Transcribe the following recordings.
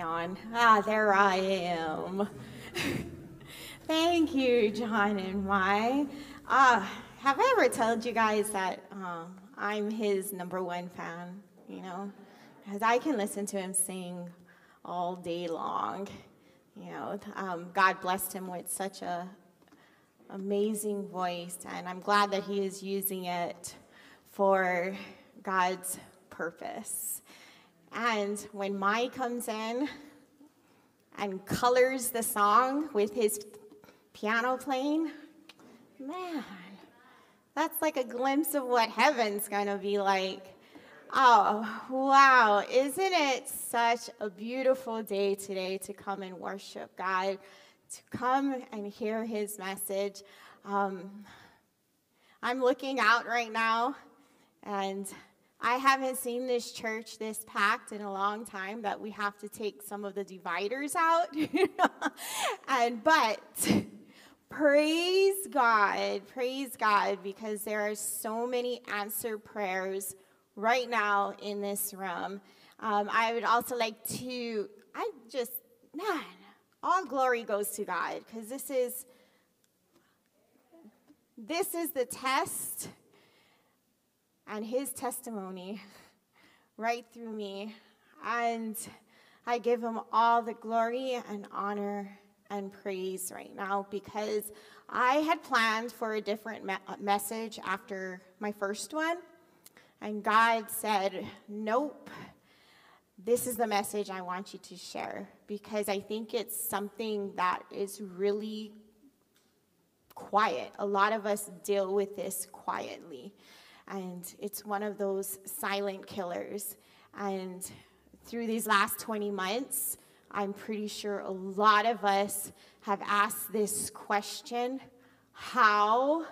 on. Ah, there I am. Thank you, John and Mai. Uh, have I ever told you guys that um, I'm his number one fan? You know, because I can listen to him sing all day long. You know, um, God blessed him with such a amazing voice, and I'm glad that he is using it for God's purpose. And when Mai comes in and colors the song with his piano playing, man, that's like a glimpse of what heaven's gonna be like. Oh, wow. Isn't it such a beautiful day today to come and worship God, to come and hear his message? Um, I'm looking out right now, and I haven't seen this church this packed in a long time that we have to take some of the dividers out. and but praise God, praise God, because there are so many answered prayers right now in this room. Um, I would also like to, I just, man, all glory goes to God, because this is this is the test and his testimony right through me. And I give him all the glory and honor and praise right now because I had planned for a different me- uh, message after my first one. And God said, Nope, this is the message I want you to share because I think it's something that is really quiet. A lot of us deal with this quietly and it's one of those silent killers. And through these last 20 months, I'm pretty sure a lot of us have asked this question How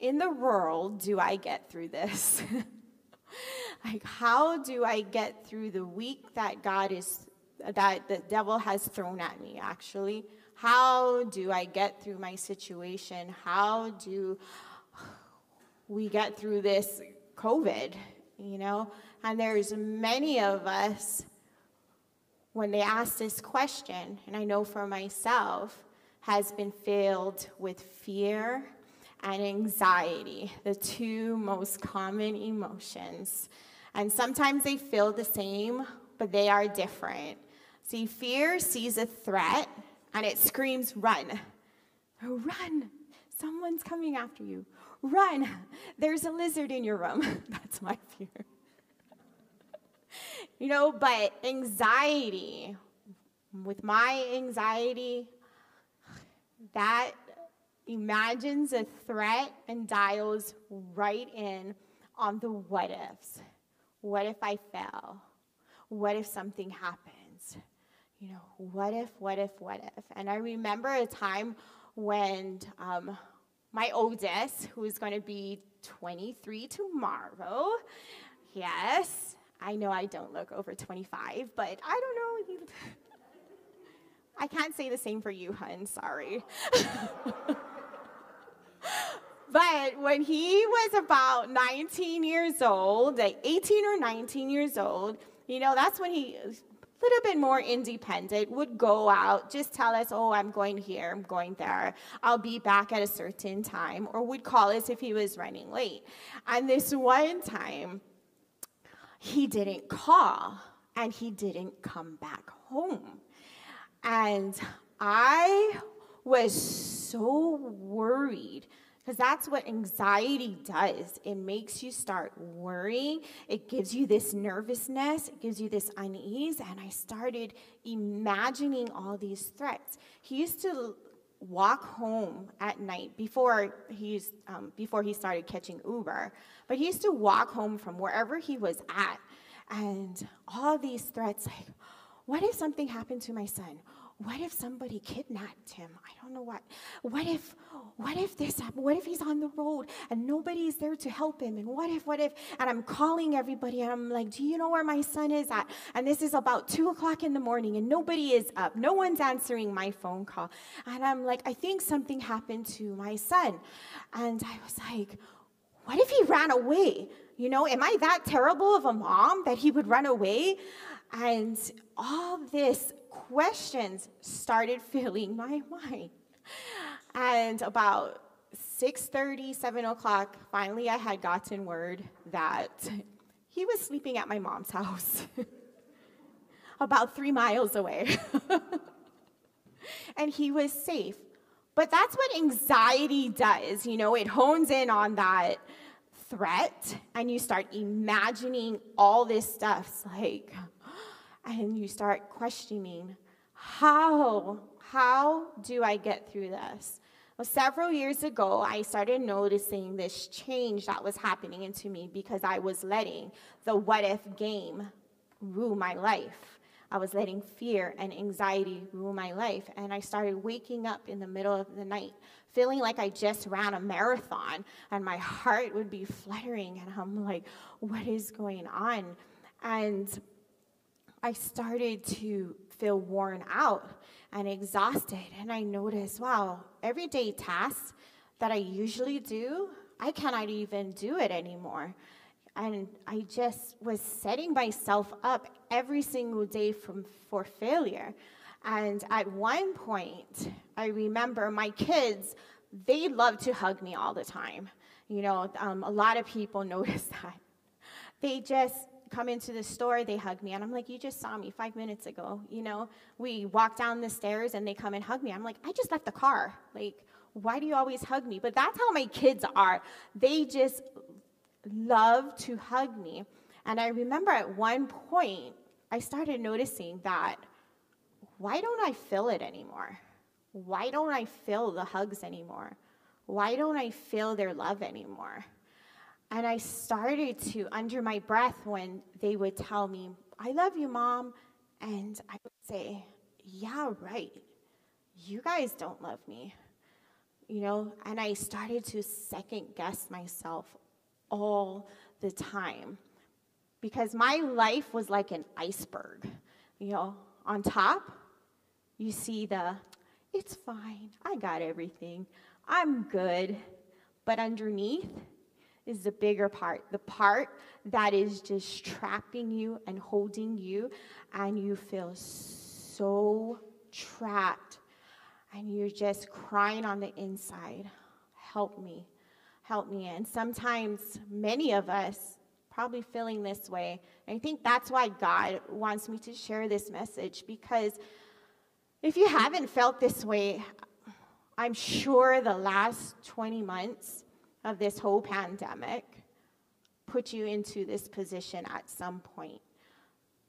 in the world do I get through this? like, how do I get through the week that God is, that the devil has thrown at me, actually? How do I get through my situation? How do we get through this COVID, you know? And there's many of us, when they ask this question, and I know for myself, has been filled with fear and anxiety, the two most common emotions. And sometimes they feel the same, but they are different. See, fear sees a threat and it screams, run. Oh, run! Someone's coming after you run. There's a lizard in your room. That's my fear. you know, but anxiety, with my anxiety, that imagines a threat and dials right in on the what ifs. What if I fail? What if something happens? You know, what if, what if, what if? And I remember a time when um, my oldest, who is going to be 23 tomorrow. Yes, I know I don't look over 25, but I don't know. I can't say the same for you, hun. Sorry. but when he was about 19 years old, like 18 or 19 years old, you know, that's when he little bit more independent, would go out, just tell us, oh, I'm going here, I'm going there, I'll be back at a certain time, or would call us if he was running late. And this one time, he didn't call and he didn't come back home. And I was so worried because that's what anxiety does. It makes you start worrying. It gives you this nervousness. It gives you this unease. And I started imagining all these threats. He used to walk home at night before he's um, before he started catching Uber. But he used to walk home from wherever he was at, and all these threats like, what if something happened to my son? What if somebody kidnapped him? I don't know what. What if, what if this happened? What if he's on the road and nobody's there to help him? And what if, what if? And I'm calling everybody and I'm like, do you know where my son is at? And this is about two o'clock in the morning and nobody is up. No one's answering my phone call. And I'm like, I think something happened to my son. And I was like, what if he ran away? You know, am I that terrible of a mom that he would run away? And all this questions started filling my mind. And about 6.30, 7 o'clock, finally I had gotten word that he was sleeping at my mom's house, about three miles away. and he was safe. But that's what anxiety does. You know, it hones in on that threat, and you start imagining all this stuff. It's like, and you start questioning how how do i get through this? Well several years ago i started noticing this change that was happening into me because i was letting the what if game rule my life. I was letting fear and anxiety rule my life and i started waking up in the middle of the night feeling like i just ran a marathon and my heart would be fluttering and i'm like what is going on? And I started to feel worn out and exhausted. And I noticed, wow, everyday tasks that I usually do, I cannot even do it anymore. And I just was setting myself up every single day from, for failure. And at one point, I remember my kids, they love to hug me all the time. You know, um, a lot of people notice that. They just, come into the store, they hug me. And I'm like, you just saw me five minutes ago. You know, we walk down the stairs and they come and hug me. I'm like, I just left the car. Like, why do you always hug me? But that's how my kids are. They just love to hug me. And I remember at one point, I started noticing that why don't I feel it anymore? Why don't I feel the hugs anymore? Why don't I feel their love anymore? And I started to, under my breath, when they would tell me, I love you, mom. And I would say, Yeah, right. You guys don't love me. You know, and I started to second guess myself all the time because my life was like an iceberg. You know, on top, you see the, it's fine, I got everything, I'm good. But underneath, is the bigger part, the part that is just trapping you and holding you, and you feel so trapped, and you're just crying on the inside. Help me, help me. And sometimes, many of us probably feeling this way. And I think that's why God wants me to share this message because if you haven't felt this way, I'm sure the last 20 months of this whole pandemic put you into this position at some point.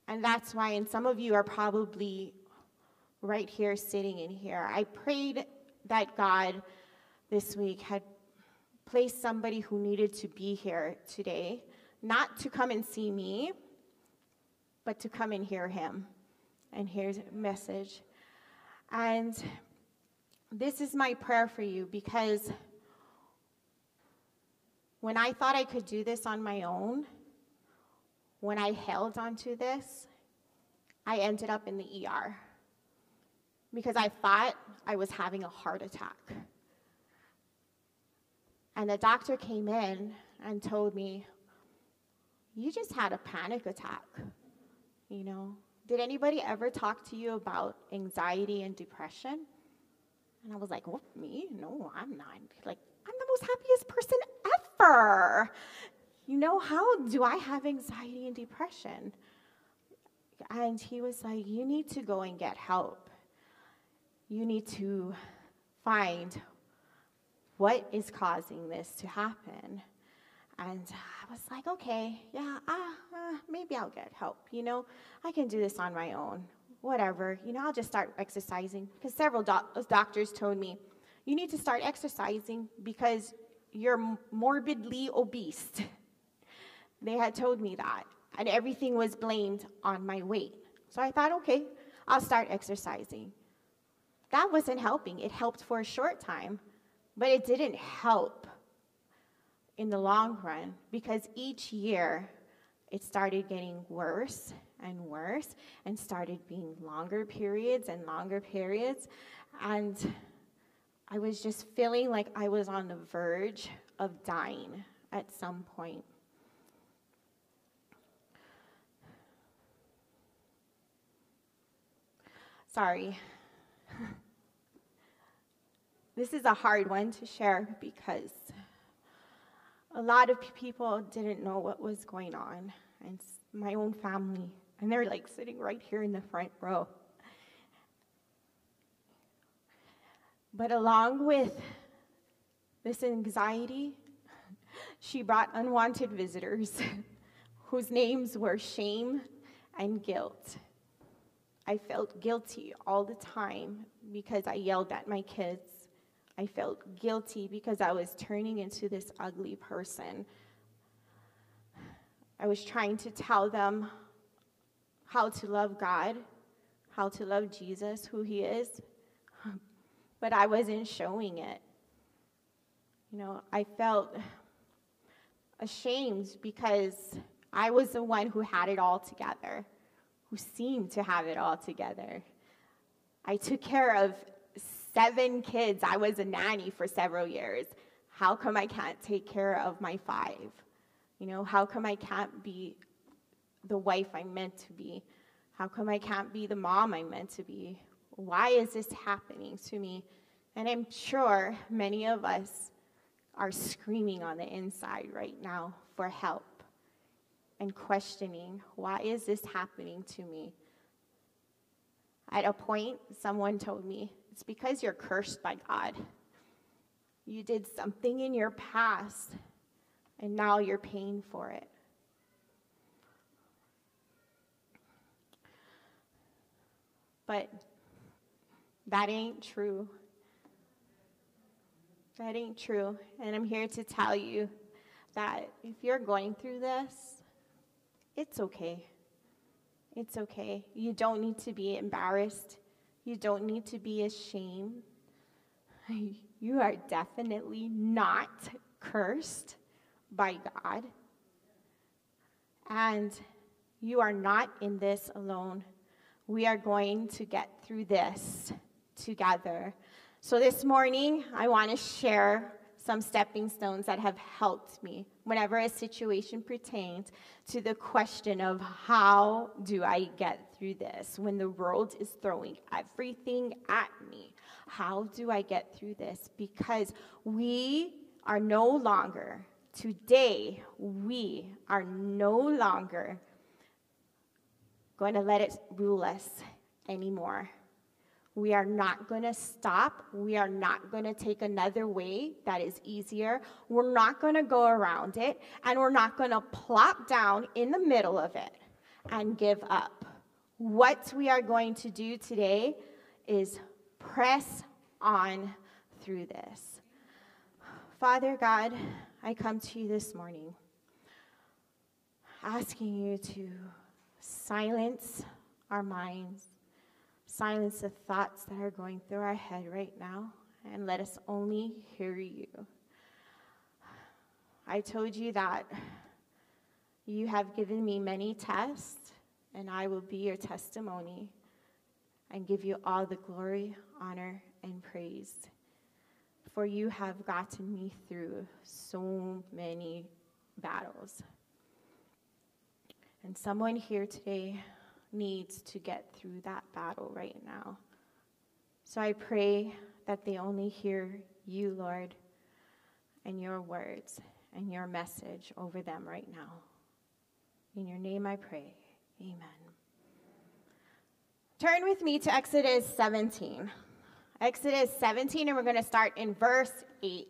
And that's why, and some of you are probably right here, sitting in here. I prayed that God this week had placed somebody who needed to be here today, not to come and see me, but to come and hear him and hear his message. And this is my prayer for you because when I thought I could do this on my own, when I held onto this, I ended up in the ER because I thought I was having a heart attack. And the doctor came in and told me, You just had a panic attack. You know, did anybody ever talk to you about anxiety and depression? And I was like, What, me? No, I'm not. Like, I'm the most happiest person You know, how do I have anxiety and depression? And he was like, You need to go and get help. You need to find what is causing this to happen. And I was like, okay, yeah, uh, uh, maybe I'll get help. You know, I can do this on my own. Whatever. You know, I'll just start exercising. Because several doctors told me, you need to start exercising because you're morbidly obese. They had told me that, and everything was blamed on my weight. So I thought, okay, I'll start exercising. That wasn't helping. It helped for a short time, but it didn't help in the long run because each year it started getting worse and worse and started being longer periods and longer periods. And I was just feeling like I was on the verge of dying at some point. Sorry. this is a hard one to share because a lot of people didn't know what was going on, and my own family, and they're like sitting right here in the front row. But along with this anxiety, she brought unwanted visitors whose names were shame and guilt. I felt guilty all the time because I yelled at my kids. I felt guilty because I was turning into this ugly person. I was trying to tell them how to love God, how to love Jesus, who He is, but I wasn't showing it. You know, I felt ashamed because I was the one who had it all together who seemed to have it all together. I took care of seven kids. I was a nanny for several years. How come I can't take care of my five? You know, how come I can't be the wife I'm meant to be? How come I can't be the mom I'm meant to be? Why is this happening to me? And I'm sure many of us are screaming on the inside right now for help and questioning why is this happening to me? At a point, someone told me, it's because you're cursed by God. You did something in your past, and now you're paying for it. But that ain't true. That ain't true. And I'm here to tell you that if you're going through this, it's okay. It's okay. You don't need to be embarrassed. You don't need to be ashamed. You are definitely not cursed by God. And you are not in this alone. We are going to get through this together. So, this morning, I want to share some stepping stones that have helped me whenever a situation pertains to the question of how do I get through this when the world is throwing everything at me? How do I get through this? Because we are no longer, today, we are no longer going to let it rule us anymore. We are not going to stop. We are not going to take another way that is easier. We're not going to go around it. And we're not going to plop down in the middle of it and give up. What we are going to do today is press on through this. Father God, I come to you this morning asking you to silence our minds silence the thoughts that are going through our head right now and let us only hear you. I told you that you have given me many tests, and I will be your testimony and give you all the glory, honor, and praise. For you have gotten me through so many battles. And someone here today needs to get through that battle right now. So I pray that they only hear you, Lord, and your words and your message over them right now. In your name I pray. Amen. Turn with me to Exodus 17. Exodus 17, and we're going to start in verse 8.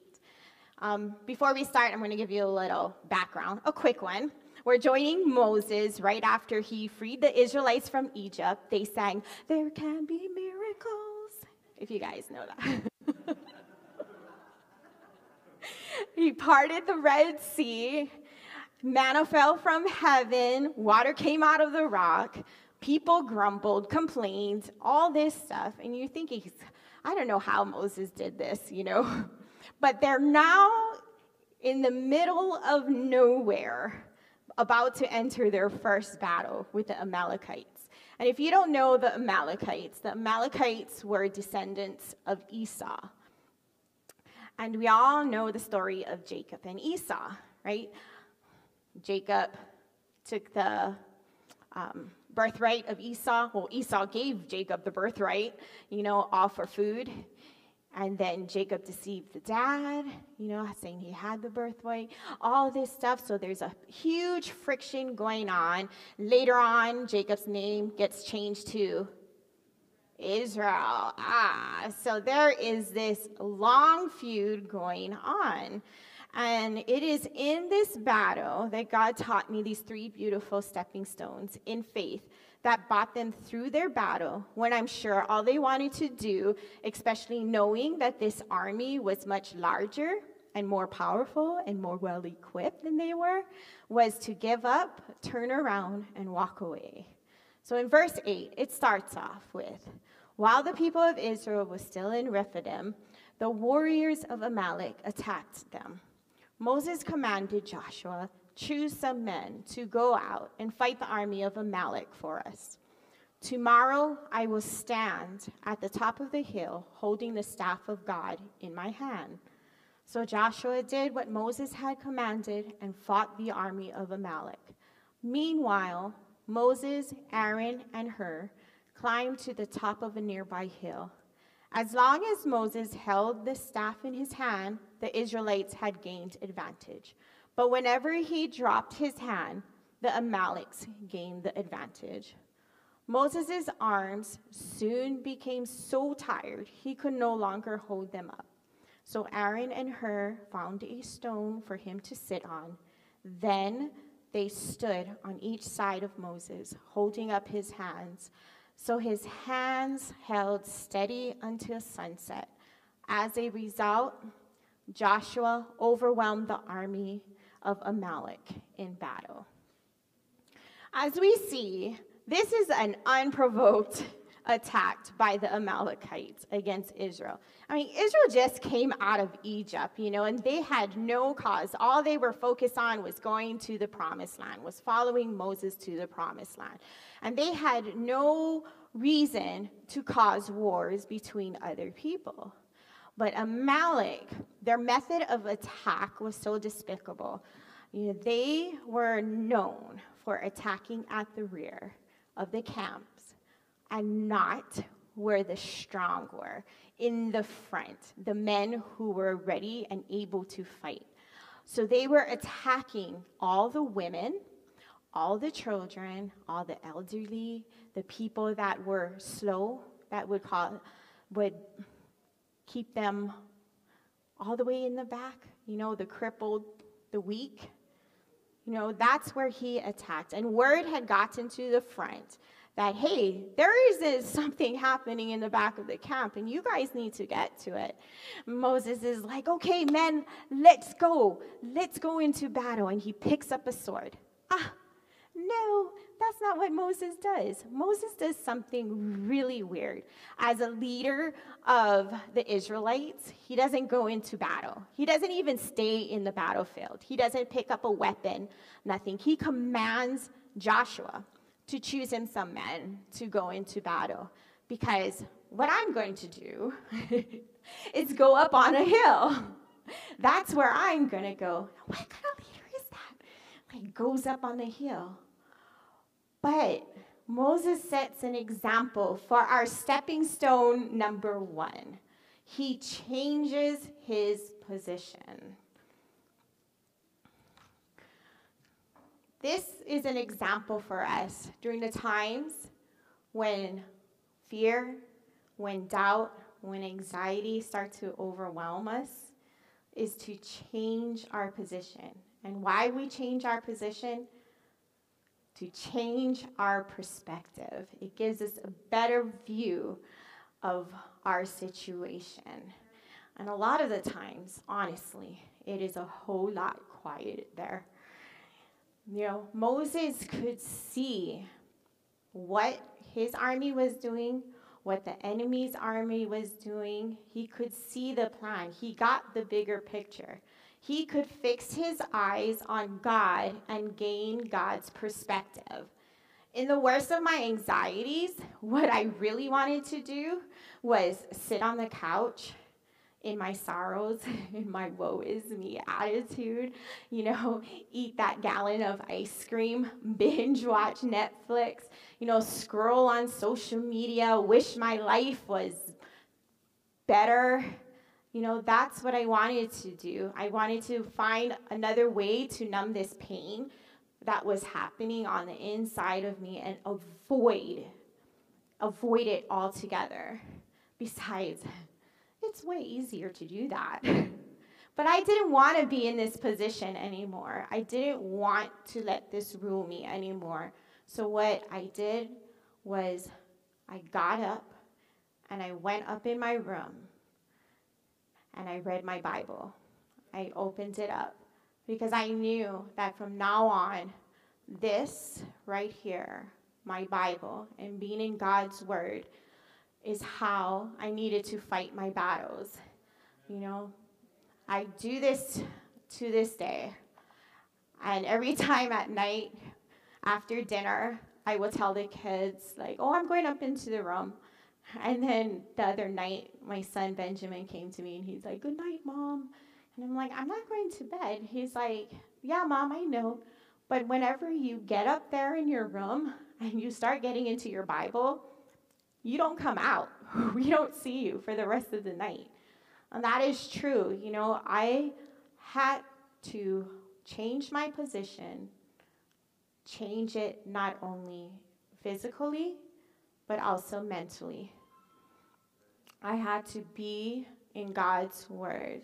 Um, before we start, I'm going to give you a little background, a quick one. We're joining Moses right after he freed the Israelites from Egypt. They sang, There can be miracles, if you guys know that. he parted the Red Sea, manna fell from heaven, water came out of the rock, people grumbled, complained, all this stuff. And you're thinking, I don't know how Moses did this, you know. But they're now in the middle of nowhere about to enter their first battle with the Amalekites. And if you don't know the Amalekites, the Amalekites were descendants of Esau. And we all know the story of Jacob and Esau, right? Jacob took the um, birthright of Esau. Well, Esau gave Jacob the birthright, you know, all for food. And then Jacob deceived the dad, you know, saying he had the birthright, all this stuff. So there's a huge friction going on. Later on, Jacob's name gets changed to Israel. Ah, so there is this long feud going on. And it is in this battle that God taught me these three beautiful stepping stones in faith that brought them through their battle when I'm sure all they wanted to do, especially knowing that this army was much larger and more powerful and more well equipped than they were, was to give up, turn around, and walk away. So in verse 8, it starts off with While the people of Israel was still in Rephidim, the warriors of Amalek attacked them. Moses commanded Joshua choose some men to go out and fight the army of Amalek for us. Tomorrow I will stand at the top of the hill holding the staff of God in my hand. So Joshua did what Moses had commanded and fought the army of Amalek. Meanwhile, Moses, Aaron, and Hur climbed to the top of a nearby hill. As long as Moses held the staff in his hand, the Israelites had gained advantage. But whenever he dropped his hand, the Amalekites gained the advantage. Moses' arms soon became so tired he could no longer hold them up. So Aaron and Hur found a stone for him to sit on. Then they stood on each side of Moses, holding up his hands. So his hands held steady until sunset. As a result, Joshua overwhelmed the army of Amalek in battle. As we see, this is an unprovoked attack by the Amalekites against Israel. I mean, Israel just came out of Egypt, you know, and they had no cause. All they were focused on was going to the promised land, was following Moses to the promised land. And they had no reason to cause wars between other people. But Amalek, their method of attack was so despicable. You know, they were known for attacking at the rear of the camps and not where the strong were, in the front, the men who were ready and able to fight. So they were attacking all the women, all the children, all the elderly, the people that were slow, that would call, would keep them all the way in the back, you know, the crippled, the weak. You know, that's where he attacked. And word had gotten to the front that, hey, there is something happening in the back of the camp, and you guys need to get to it. Moses is like, okay, men, let's go. Let's go into battle. And he picks up a sword. Ah, no, that's not what Moses does. Moses does something really weird. As a leader of the Israelites, he doesn't go into battle. He doesn't even stay in the battlefield. He doesn't pick up a weapon, nothing. He commands Joshua to choose him some men to go into battle. Because what I'm going to do is go up on a hill. That's where I'm going to go. Like goes up on the hill. But Moses sets an example for our stepping stone number one. He changes his position. This is an example for us during the times when fear, when doubt, when anxiety start to overwhelm us, is to change our position. And why we change our position to change our perspective. It gives us a better view of our situation. And a lot of the times, honestly, it is a whole lot quiet there. You know, Moses could see what his army was doing, what the enemy's army was doing. He could see the plan, he got the bigger picture he could fix his eyes on God and gain God's perspective. In the worst of my anxieties, what I really wanted to do was sit on the couch in my sorrows, in my woe is me attitude, you know, eat that gallon of ice cream, binge watch Netflix, you know, scroll on social media, wish my life was better. You know, that's what I wanted to do. I wanted to find another way to numb this pain that was happening on the inside of me and avoid avoid it altogether. Besides, it's way easier to do that. but I didn't want to be in this position anymore. I didn't want to let this rule me anymore. So, what I did was I got up and I went up in my room and I read my Bible. I opened it up because I knew that from now on, this right here, my Bible, and being in God's Word, is how I needed to fight my battles. You know, I do this to this day. And every time at night after dinner, I will tell the kids, like, oh, I'm going up into the room. And then the other night, my son Benjamin came to me and he's like, Good night, mom. And I'm like, I'm not going to bed. He's like, Yeah, mom, I know. But whenever you get up there in your room and you start getting into your Bible, you don't come out. we don't see you for the rest of the night. And that is true. You know, I had to change my position, change it not only physically, but also mentally. I had to be in God's Word.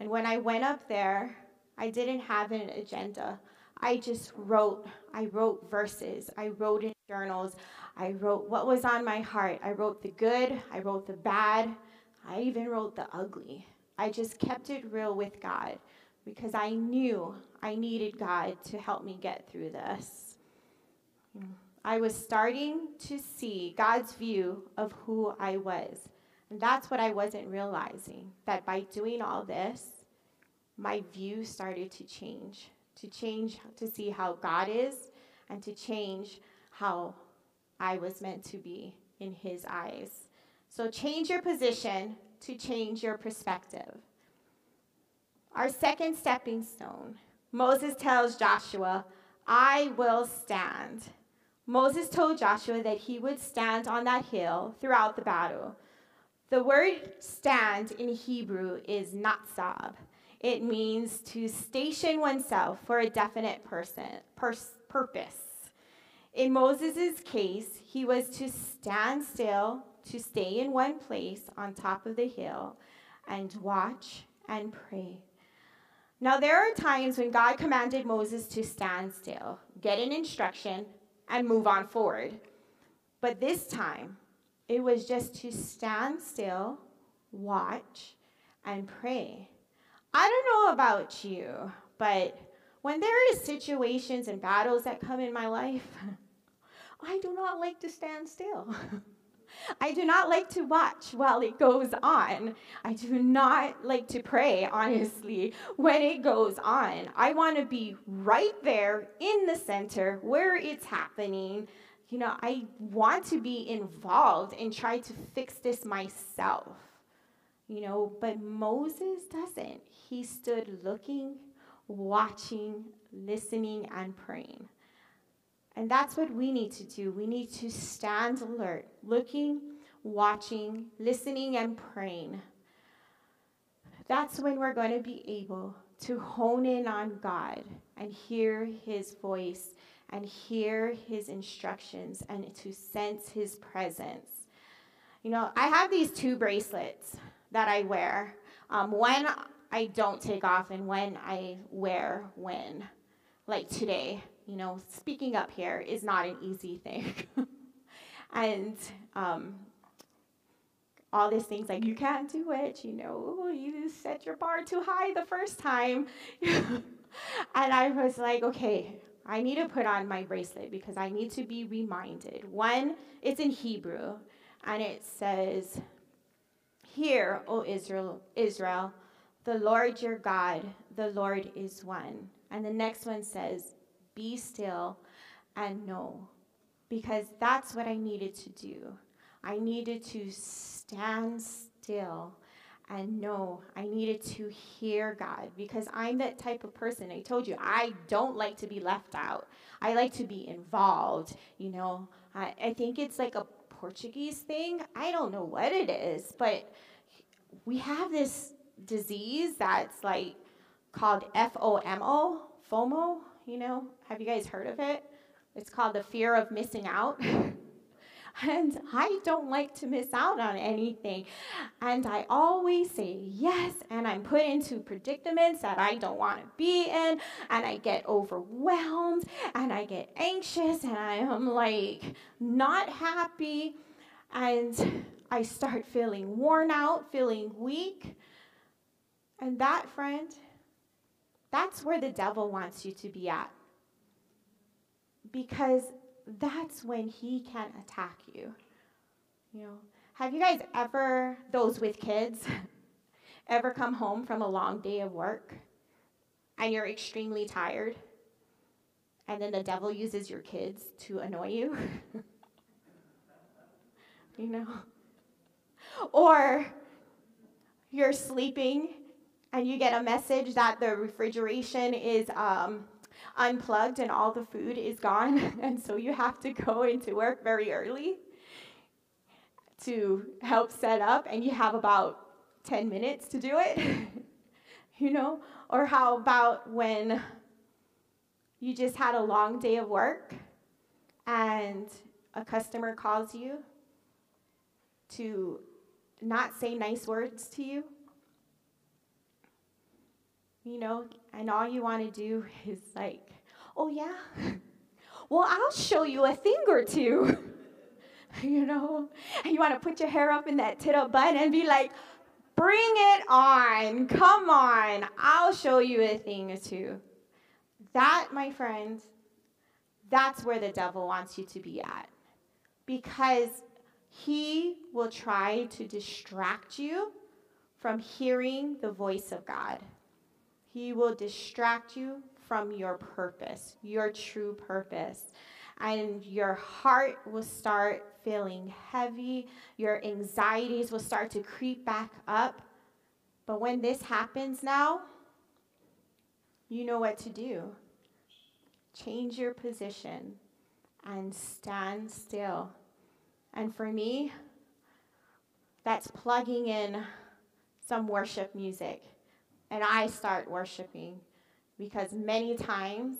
And when I went up there, I didn't have an agenda. I just wrote. I wrote verses. I wrote in journals. I wrote what was on my heart. I wrote the good. I wrote the bad. I even wrote the ugly. I just kept it real with God because I knew I needed God to help me get through this. I was starting to see God's view of who I was. And that's what I wasn't realizing that by doing all this, my view started to change, to change to see how God is and to change how I was meant to be in His eyes. So change your position to change your perspective. Our second stepping stone Moses tells Joshua, I will stand. Moses told Joshua that he would stand on that hill throughout the battle. The word stand in Hebrew is natsab. It means to station oneself for a definite person, pers- purpose. In Moses' case, he was to stand still, to stay in one place on top of the hill, and watch and pray. Now, there are times when God commanded Moses to stand still, get an instruction, and move on forward. But this time, it was just to stand still, watch, and pray. I don't know about you, but when there is situations and battles that come in my life, I do not like to stand still. I do not like to watch while it goes on. I do not like to pray, honestly, when it goes on. I want to be right there in the center where it's happening you know, I want to be involved and try to fix this myself. You know, but Moses doesn't. He stood looking, watching, listening, and praying. And that's what we need to do. We need to stand alert, looking, watching, listening, and praying. That's when we're going to be able to hone in on God and hear his voice and hear his instructions and to sense his presence. You know, I have these two bracelets that I wear. Um, when I don't take off and when I wear when, like today, you know, speaking up here is not an easy thing. and um, all these things like, you can't do it, you know, you set your bar too high the first time. and I was like, okay, I need to put on my bracelet because I need to be reminded. One, it's in Hebrew, and it says, Hear, O Israel, Israel, the Lord your God, the Lord is one. And the next one says, Be still and know. Because that's what I needed to do. I needed to stand still and no, I needed to hear God because I'm that type of person. I told you, I don't like to be left out. I like to be involved. You know, I, I think it's like a Portuguese thing. I don't know what it is, but we have this disease that's like called FOMO, FOMO. You know, have you guys heard of it? It's called the fear of missing out. and I don't like to miss out on anything. And I always say yes, and I'm put into predicaments that I don't want to be in, and I get overwhelmed, and I get anxious, and I am like not happy, and I start feeling worn out, feeling weak. And that, friend, that's where the devil wants you to be at. Because that's when he can attack you. You know, have you guys ever, those with kids, ever come home from a long day of work and you're extremely tired? And then the devil uses your kids to annoy you? you know? Or you're sleeping and you get a message that the refrigeration is um, unplugged and all the food is gone. And so you have to go into work very early to help set up, and you have about 10 minutes to do it. you know? Or how about when you just had a long day of work and a customer calls you to not say nice words to you? You know, and all you want to do is like, oh, yeah? Well, I'll show you a thing or two. you know? And you want to put your hair up in that tittle bun and be like, bring it on. Come on. I'll show you a thing or two. That, my friends, that's where the devil wants you to be at. Because he will try to distract you from hearing the voice of God. He will distract you from your purpose, your true purpose. And your heart will start feeling heavy. Your anxieties will start to creep back up. But when this happens now, you know what to do. Change your position and stand still. And for me, that's plugging in some worship music and I start worshiping because many times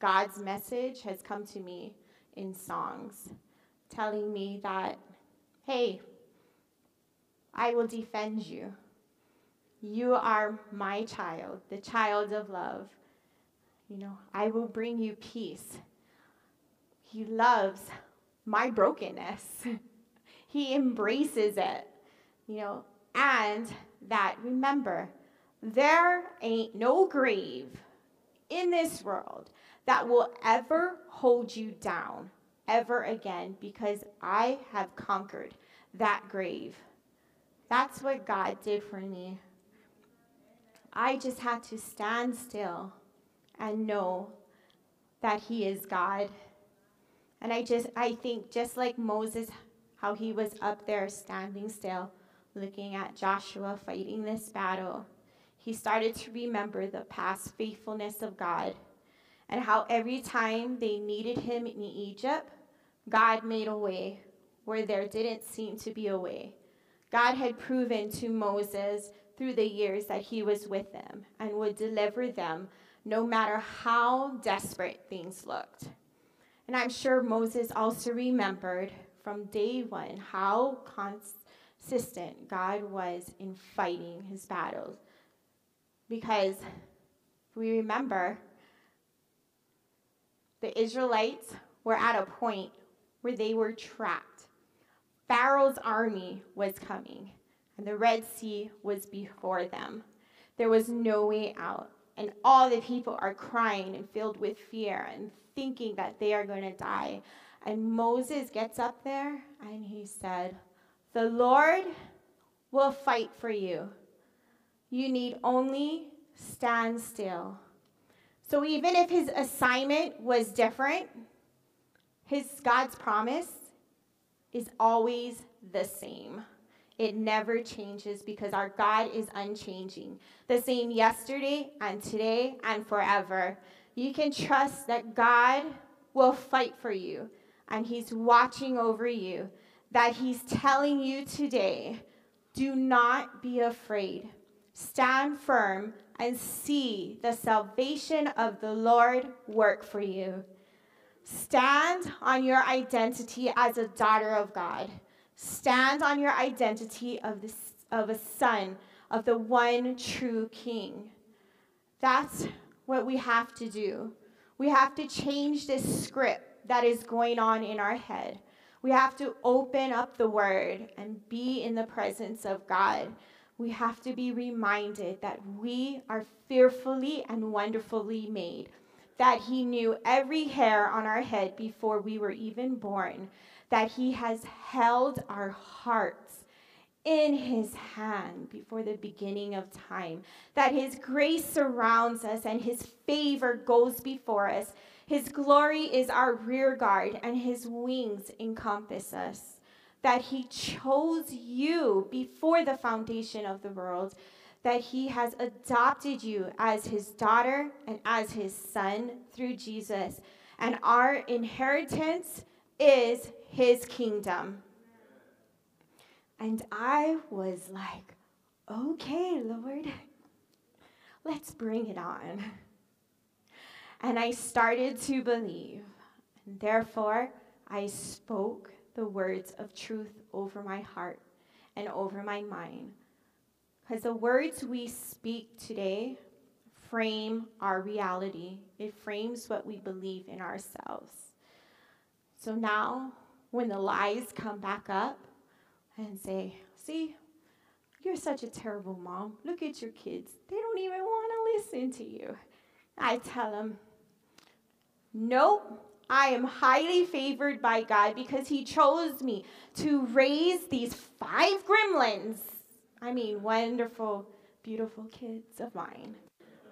God's message has come to me in songs telling me that, hey, I will defend you. You are my child, the child of love. You know, I will bring you peace. He loves my brokenness. he embraces it, you know, and that remember, there ain't no grave in this world that will ever hold you down ever again because I have conquered that grave. That's what God did for me. I just had to stand still and know that He is God. And I just, I think just like Moses, how he was up there standing still, looking at Joshua fighting this battle he started to remember the past faithfulness of God and how every time they needed him in Egypt, God made a way where there didn't seem to be a way. God had proven to Moses through the years that he was with them and would deliver them no matter how desperate things looked. And I'm sure Moses also remembered from day one how consistent God was in fighting his battles because we remember the Israelites were at a point where they were trapped. Pharaoh's army was coming, and the Red Sea was before them. There was no way out, and all the people are crying and filled with fear and thinking that they are going to die. And Moses gets up there and he said, The Lord will fight for you. You need only stand still. So even if his assignment was different, his God's promise is always the same. It never changes because our God is unchanging. The same yesterday and today and forever. You can trust that God will fight for you and He's watching over you, that He's telling you today do not be afraid. Stand firm and see the salvation of the Lord work for you. Stand on your identity as a daughter of God. Stand on your identity of, the, of a son of the one true King. That's what we have to do. We have to change this script that is going on in our head. We have to open up the word and be in the presence of God. We have to be reminded that we are fearfully and wonderfully made, that He knew every hair on our head before we were even born, that He has held our hearts in His hand before the beginning of time, that His grace surrounds us and His favor goes before us. His glory is our rear guard, and His wings encompass us. That He chose you before the foundation of the world that he has adopted you as his daughter and as his son through Jesus. And our inheritance is his kingdom. And I was like, okay, Lord, let's bring it on. And I started to believe. And therefore, I spoke the words of truth over my heart and over my mind. Because the words we speak today frame our reality, it frames what we believe in ourselves. So now, when the lies come back up and say, See, you're such a terrible mom. Look at your kids. They don't even want to listen to you. I tell them, Nope, I am highly favored by God because He chose me to raise these five gremlins I mean, wonderful, beautiful kids of mine.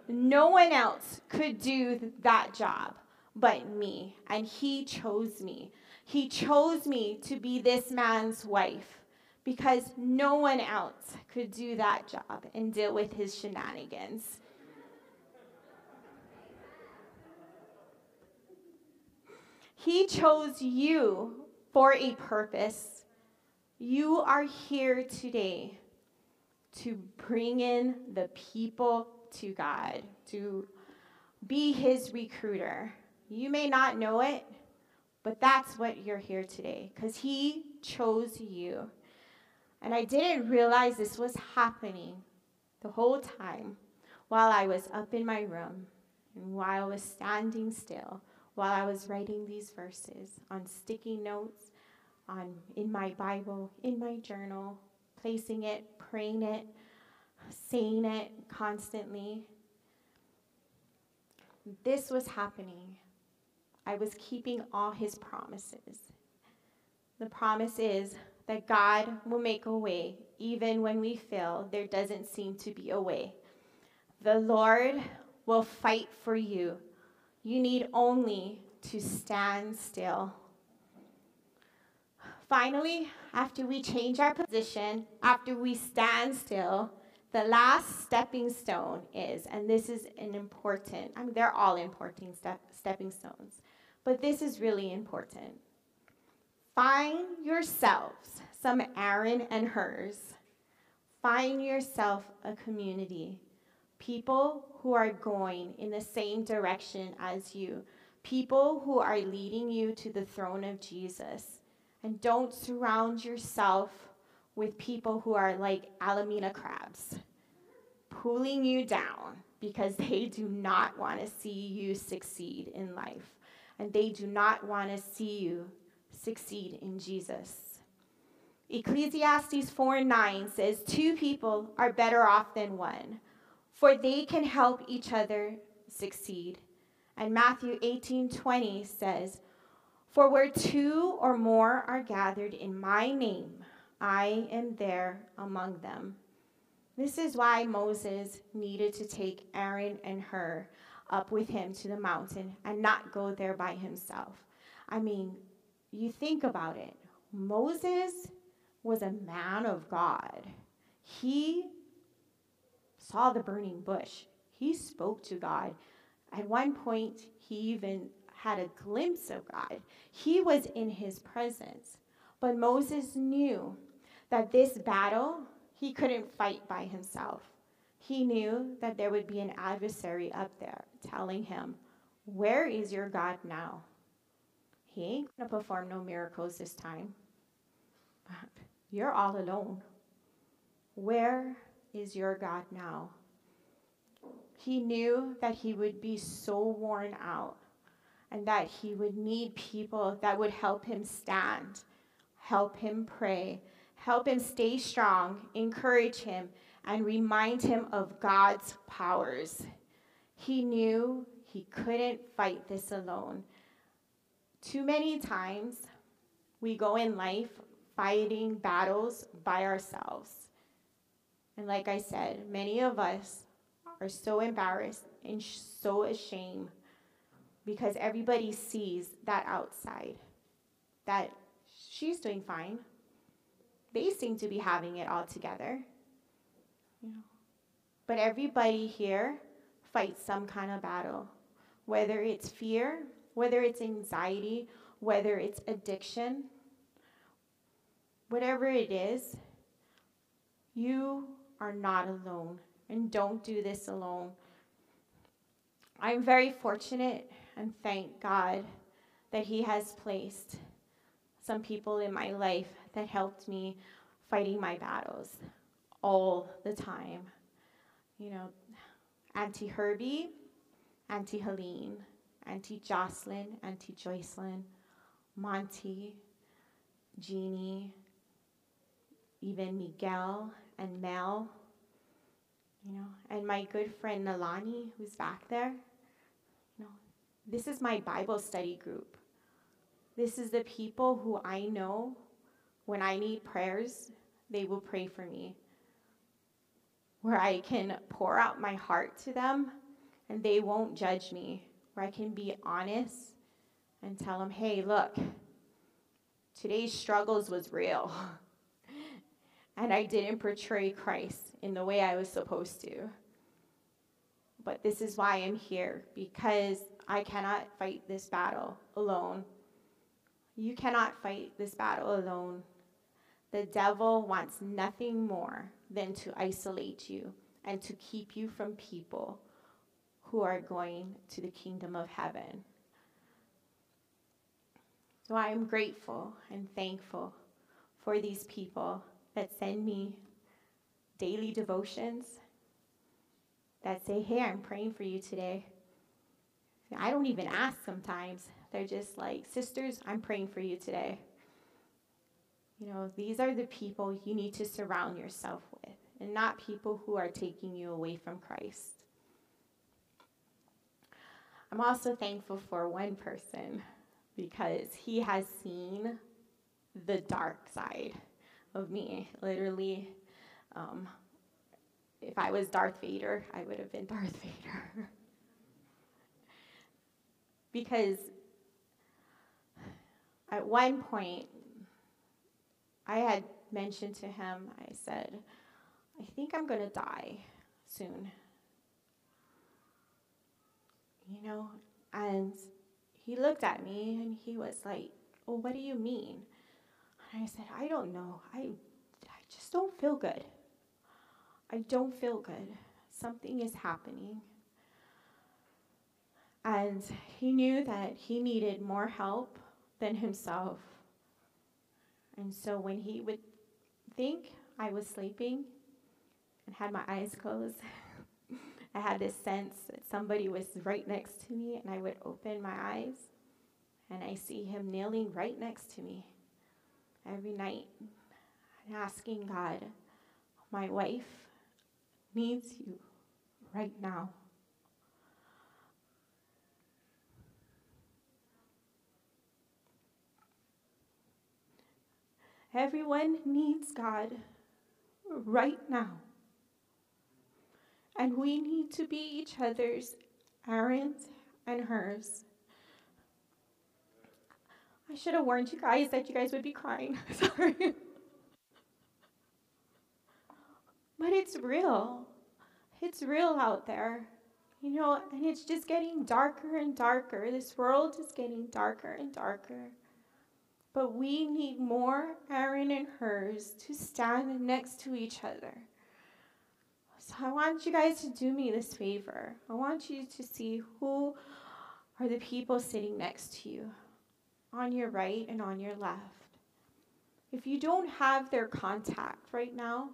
No one else could do that job but me, and he chose me. He chose me to be this man's wife because no one else could do that job and deal with his shenanigans. He chose you for a purpose. You are here today to bring in the people to God, to be his recruiter. You may not know it, but that's what you're here today because he chose you. And I didn't realize this was happening the whole time while I was up in my room and while I was standing still, while I was writing these verses on sticky notes, on in my Bible, in my journal, placing it, praying it, saying it constantly. This was happening. I was keeping all his promises. The promise is that God will make a way even when we fail, there doesn't seem to be a way. The Lord will fight for you. You need only to stand still. Finally, after we change our position, after we stand still, the last stepping stone is, and this is an important, I mean, they're all important step, stepping stones, but this is really important. Find yourselves some Aaron and Hurs. Find yourself a community, people who are going in the same direction as you, people who are leading you to the throne of Jesus. And don't surround yourself with people who are like alamihi crabs, pulling you down because they do not want to see you succeed in life. And they do not want to see you succeed in Jesus. Ecclesiastes 4 and 9 says, Two people are better off than one, for they can help each other succeed. And Matthew 18 20 says, for where two or more are gathered in my name, I am there among them. This is why Moses needed to take Aaron and Hur up with him to the mountain and not go there by himself. I mean, you think about it. Moses was a man of God. He saw the burning bush, he spoke to God. At one point, he even had a glimpse of God. He was in his presence. But Moses knew that this battle he couldn't fight by himself. He knew that there would be an adversary up there telling him, Where is your God now? He ain't going to perform no miracles this time. You're all alone. Where is your God now? He knew that he would be so worn out and that he would need people that would help him stand, help him pray, help him stay strong, encourage him, and remind him of God's powers. He knew he couldn't fight this alone. Too many times we go in life fighting battles by ourselves. And like I said, many of us are so embarrassed and so ashamed because everybody sees that outside that she's doing fine. They seem to be having it all together. Know. But everybody here fights some kind of battle, whether it's fear, whether it's anxiety, whether it's addiction, whatever it is, you are not alone. And don't do this alone. I'm very fortunate and thank God that He has placed some people in my life that helped me fighting my battles all the time. You know, Auntie Herbie, Auntie Helene, Auntie Jocelyn, Auntie Joycelyn, Monty, Jeannie, even Miguel and Mel, you know, and my good friend Nalani, who's back there. You know, this is my Bible study group. This is the people who I know when I need prayers, they will pray for me. Where I can pour out my heart to them and they won't judge me. Where I can be honest and tell them, hey, look, today's struggles was real. and I didn't portray Christ in the way I was supposed to. But this is why I'm here, because I cannot fight this battle alone. You cannot fight this battle alone. The devil wants nothing more than to isolate you and to keep you from people who are going to the kingdom of heaven. So I am grateful and thankful for these people that send me daily devotions that say, Hey, I'm praying for you today. I don't even ask sometimes. They're just like, Sisters, I'm praying for you today. You know, these are the people you need to surround yourself with, and not people who are taking you away from Christ. I'm also thankful for one person because he has seen the dark side of me. Literally, um, if I was Darth Vader, I would have been Darth Vader. because at one point, I had mentioned to him, I said, I think I'm going to die soon. You know, and he looked at me and he was like, Well, what do you mean? And I said, I don't know. I, I just don't feel good. I don't feel good. Something is happening. And he knew that he needed more help than himself. And so when he would think I was sleeping and had my eyes closed, I had this sense that somebody was right next to me, and I would open my eyes and I see him kneeling right next to me every night and asking God, My wife needs you right now. Everyone needs God right now. And we need to be each other's Aaron's and Hurs. I should have warned you guys that you guys would be crying. Sorry. But it's real. It's real out there. You know, and it's just getting darker and darker. This world is getting darker and darker. But we need more Aaron and Hurs to stand next to each other. So I want you guys to do me this favor. I want you to see who are the people sitting next to you on your right and on your left. If you don't have their contact right now,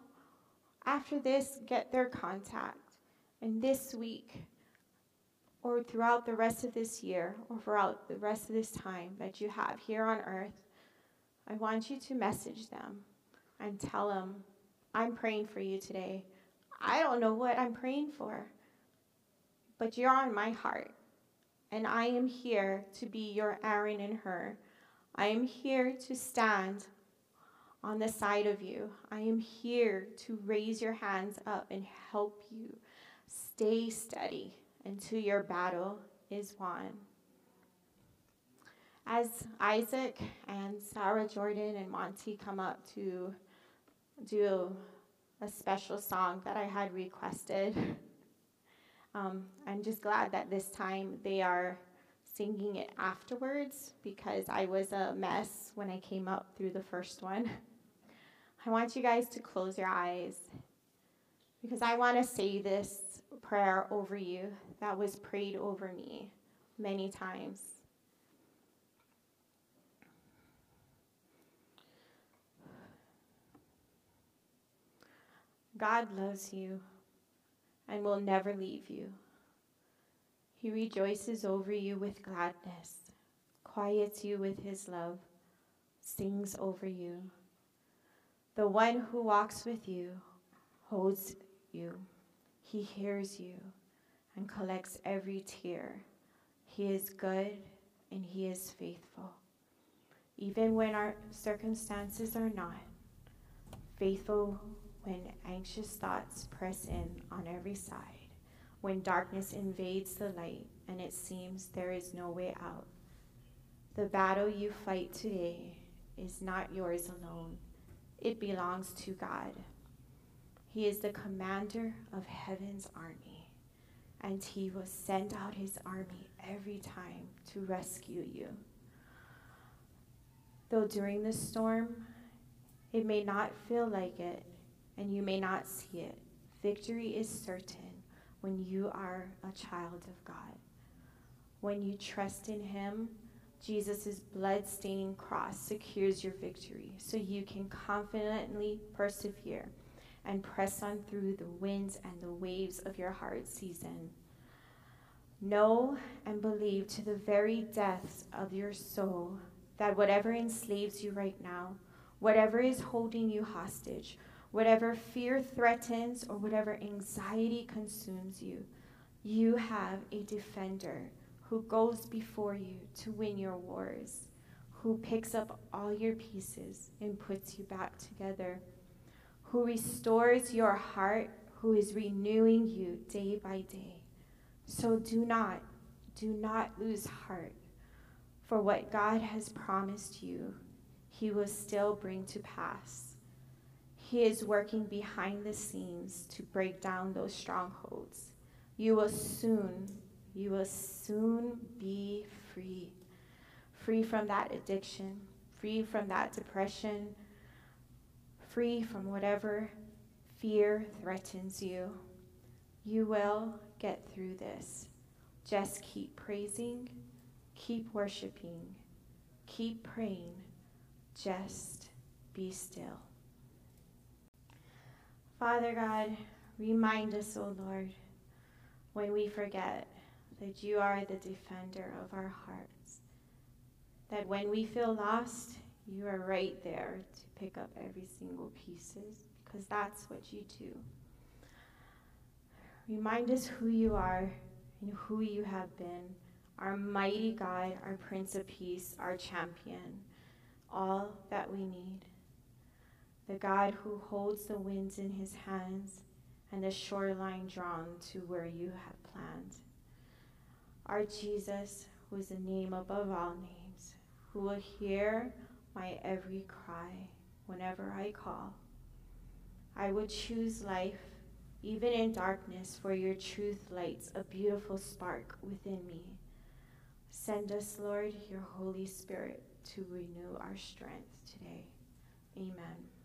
after this, get their contact. And this week, or throughout the rest of this year, or throughout the rest of this time that you have here on earth, I want you to message them and tell them, I'm praying for you today. I don't know what I'm praying for, but you're on my heart. And I am here to be your Aaron and Hur. I am here to stand on the side of you. I am here to raise your hands up and help you stay steady until your battle is won. As Isaac and Sarah Jordan and Monty come up to do a special song that I had requested, um, I'm just glad that this time they are singing it afterwards because I was a mess when I came up through the first one. I want you guys to close your eyes because I want to say this prayer over you that was prayed over me many times. God loves you and will never leave you. He rejoices over you with gladness, quiets you with his love, sings over you. The one who walks with you holds you. He hears you and collects every tear. He is good and he is faithful. Even when our circumstances are not, faithful when anxious thoughts press in on every side when darkness invades the light and it seems there is no way out. The battle you fight today is not yours alone, it belongs to God. He is the commander of heaven's army, and he will send out his army every time to rescue you. Though during the storm, it may not feel like it, and you may not see it, victory is certain when you are a child of God. When you trust in Him, Jesus' blood stained cross secures your victory so you can confidently persevere and press on through the winds and the waves of your hard season. Know and believe to the very depths of your soul that whatever enslaves you right now, whatever is holding you hostage, whatever fear threatens or whatever anxiety consumes you, you have a defender who goes before you to win your wars, who picks up all your pieces and puts you back together, who restores your heart, who is renewing you day by day. So do not, do not lose heart. For what God has promised you, he will still bring to pass. He is working behind the scenes to break down those strongholds. You will soon, you will soon be free. Free from that addiction, free from that depression, free from whatever fear threatens you. You will get through this. Just keep praising, keep worshiping, keep praying. Just be still. Father God, remind us, O Lord, when we forget that you are the defender of our hearts. That when we feel lost, you are right there to pick up every single pieces, because that's what you do. Remind us who you are and who you have been, our mighty God, our Prince of Peace, our champion, all that we need the God who holds the winds in his hands and the shoreline drawn to where you have planned. Our Jesus, who is the name above all names, who will hear my every cry whenever I call. I would choose life, even in darkness, for your truth lights a beautiful spark within me. Send us, Lord, your Holy Spirit to renew our strength today. Amen.